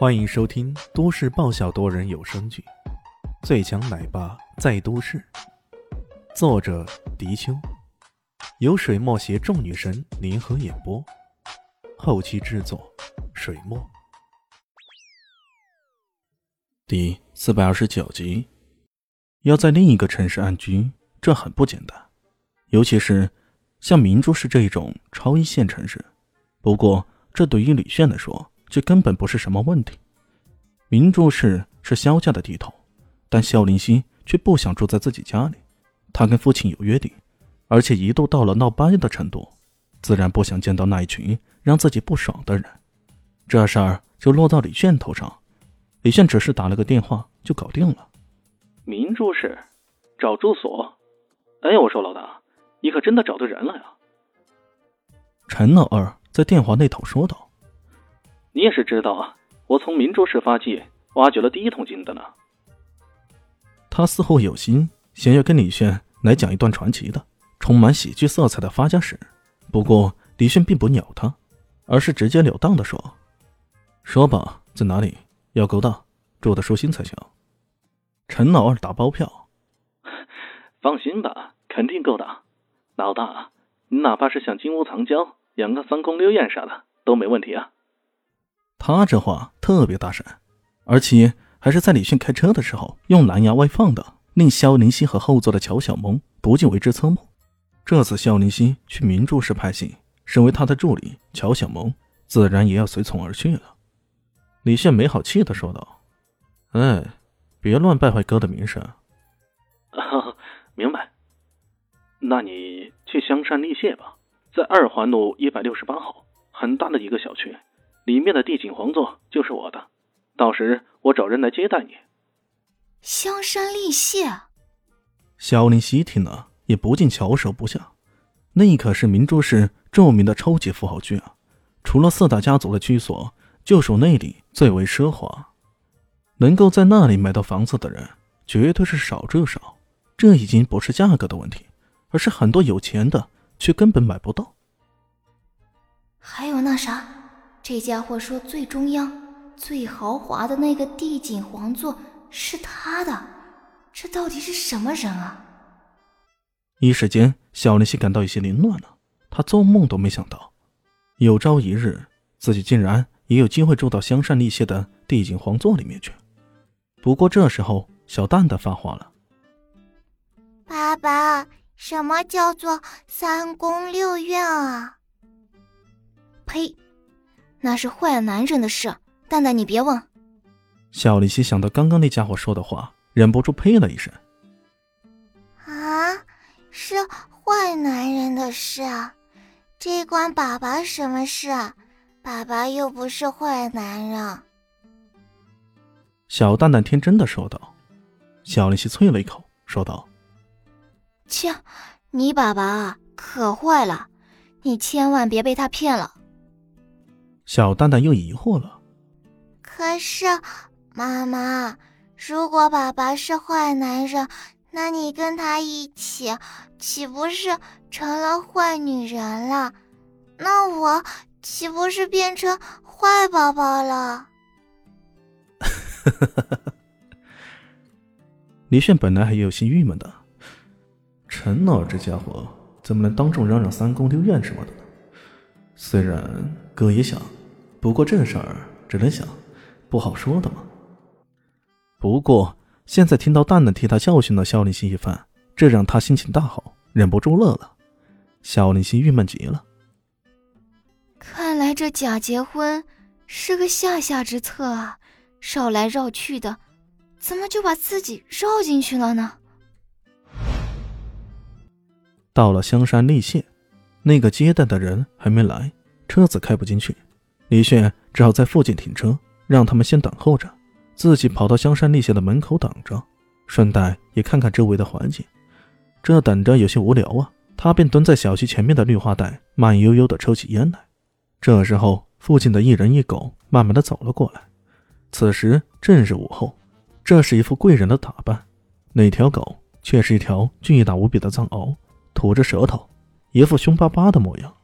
欢迎收听都市爆笑多人有声剧《最强奶爸在都市》，作者：迪秋，由水墨携众女神联合演播，后期制作：水墨。第四百二十九集，要在另一个城市安居，这很不简单，尤其是像明珠市这一种超一线城市。不过，这对于李炫来说，这根本不是什么问题。明珠市是萧家的地头，但萧林熙却不想住在自己家里。他跟父亲有约定，而且一度到了闹掰的程度，自然不想见到那一群让自己不爽的人。这事儿就落到李炫头上，李炫只是打了个电话就搞定了。明珠市找住所？哎，我说老大，你可真的找对人了呀！陈老二在电话那头说道。你也是知道啊，我从明珠市发迹，挖掘了第一桶金的呢。他似乎有心想要跟李炫来讲一段传奇的、充满喜剧色彩的发家史，不过李炫并不鸟他，而是直截了当的说：“说吧，在哪里？要够大，住的舒心才行。”陈老二打包票：“放心吧，肯定够大。老大，你哪怕是想金屋藏娇、养个三宫六院啥的，都没问题啊。”他这话特别大声，而且还是在李迅开车的时候用蓝牙外放的，令肖林熙和后座的乔小萌不禁为之侧目。这次肖林熙去明珠市拍戏，身为他的助理，乔小萌自然也要随从而去了。李炫没好气的说道：“哎，别乱败坏哥的名声。”“明白。那你去香山丽榭吧，在二环路一百六十八号，很大的一个小区。”里面的地景皇座就是我的，到时我找人来接待你。香山丽榭，萧林熙听了也不禁翘首不下。那可是明珠市著名的超级富豪区啊，除了四大家族的居所，就属那里最为奢华。能够在那里买到房子的人，绝对是少之又少。这已经不是价格的问题，而是很多有钱的却根本买不到。还有那啥。这家伙说最中央、最豪华的那个帝景皇座是他的，这到底是什么人啊？一时间，小林夕感到有些凌乱了。他做梦都没想到，有朝一日自己竟然也有机会住到香山丽榭的帝景皇座里面去。不过这时候，小蛋蛋发话了：“爸爸，什么叫做三宫六院啊？”呸！那是坏男人的事，蛋蛋你别问。小丽西想到刚刚那家伙说的话，忍不住呸了一声。啊，是坏男人的事啊？这关爸爸什么事啊？爸爸又不是坏男人。小蛋蛋天真的说道。小丽西啐了一口，说道：“切，你爸爸可坏了，你千万别被他骗了。”小蛋蛋又疑惑了。可是，妈妈，如果爸爸是坏男人，那你跟他一起，岂不是成了坏女人了？那我岂不是变成坏宝宝了？李炫本来还有些郁闷的，陈老这家伙怎么能当众嚷嚷三宫六院什么的呢？虽然哥也想。不过这事儿只能想，不好说的嘛。不过现在听到蛋蛋替他教训了肖林熙一番，这让他心情大好，忍不住乐了。肖林熙郁闷极了。看来这假结婚是个下下之策啊！绕来绕去的，怎么就把自己绕进去了呢？到了香山立县，那个接待的人还没来，车子开不进去。李炫只好在附近停车，让他们先等候着，自己跑到香山丽榭的门口等着，顺带也看看周围的环境。这等着有些无聊啊，他便蹲在小区前面的绿化带，慢悠悠地抽起烟来。这时候，附近的一人一狗慢慢地走了过来。此时正是午后，这是一副贵人的打扮，那条狗却是一条巨大无比的藏獒，吐着舌头，一副凶巴巴的模样。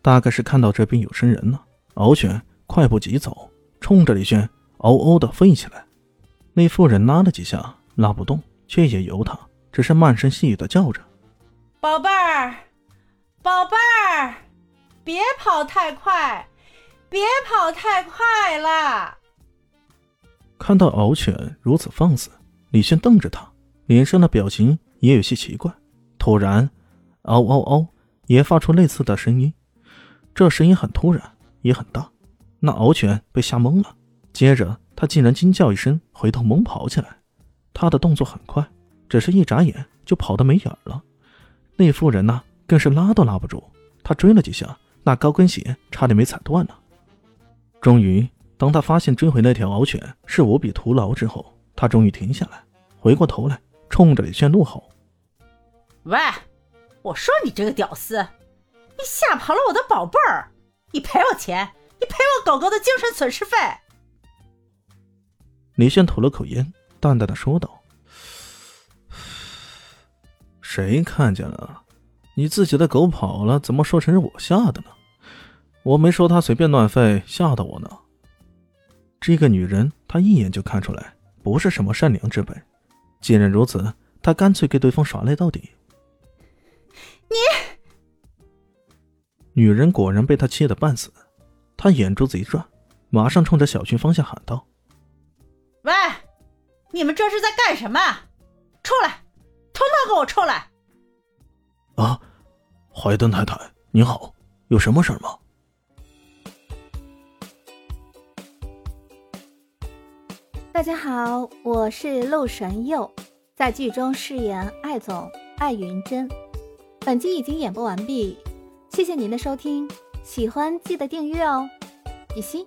大概是看到这边有生人了。獒犬快步疾走，冲着李轩嗷嗷的吠起来。那妇人拉了几下，拉不动，却也由他，只是慢声细语的叫着：“宝贝儿，宝贝儿，别跑太快，别跑太快了。”看到敖犬如此放肆，李轩瞪着他，脸上的表情也有些奇怪。突然，嗷嗷嗷，也发出类似的声音。这声音很突然，也很大。那獒犬被吓懵了，接着他竟然惊叫一声，回头猛跑起来。他的动作很快，只是一眨眼就跑得没影了。那妇人呢，更是拉都拉不住。他追了几下，那高跟鞋差点没踩断了。终于。当他发现追回那条獒犬是无比徒劳之后，他终于停下来，回过头来，冲着李炫怒吼：“喂，我说你这个屌丝，你吓跑了我的宝贝儿，你赔我钱，你赔我狗狗的精神损失费。”李炫吐了口烟，淡淡的说道：“谁看见了？你自己的狗跑了，怎么说成是我吓的呢？我没说他随便乱吠，吓到我呢。”这个女人，她一眼就看出来不是什么善良之辈。既然如此，她干脆给对方耍赖到底。你，女人果然被他气得半死。她眼珠子一转，马上冲着小区方向喊道：“喂，你们这是在干什么？出来，统统给我出来！”啊，怀登太太，您好，有什么事吗？大家好，我是陆神佑，在剧中饰演艾总艾云珍。本集已经演播完毕，谢谢您的收听，喜欢记得订阅哦，比心。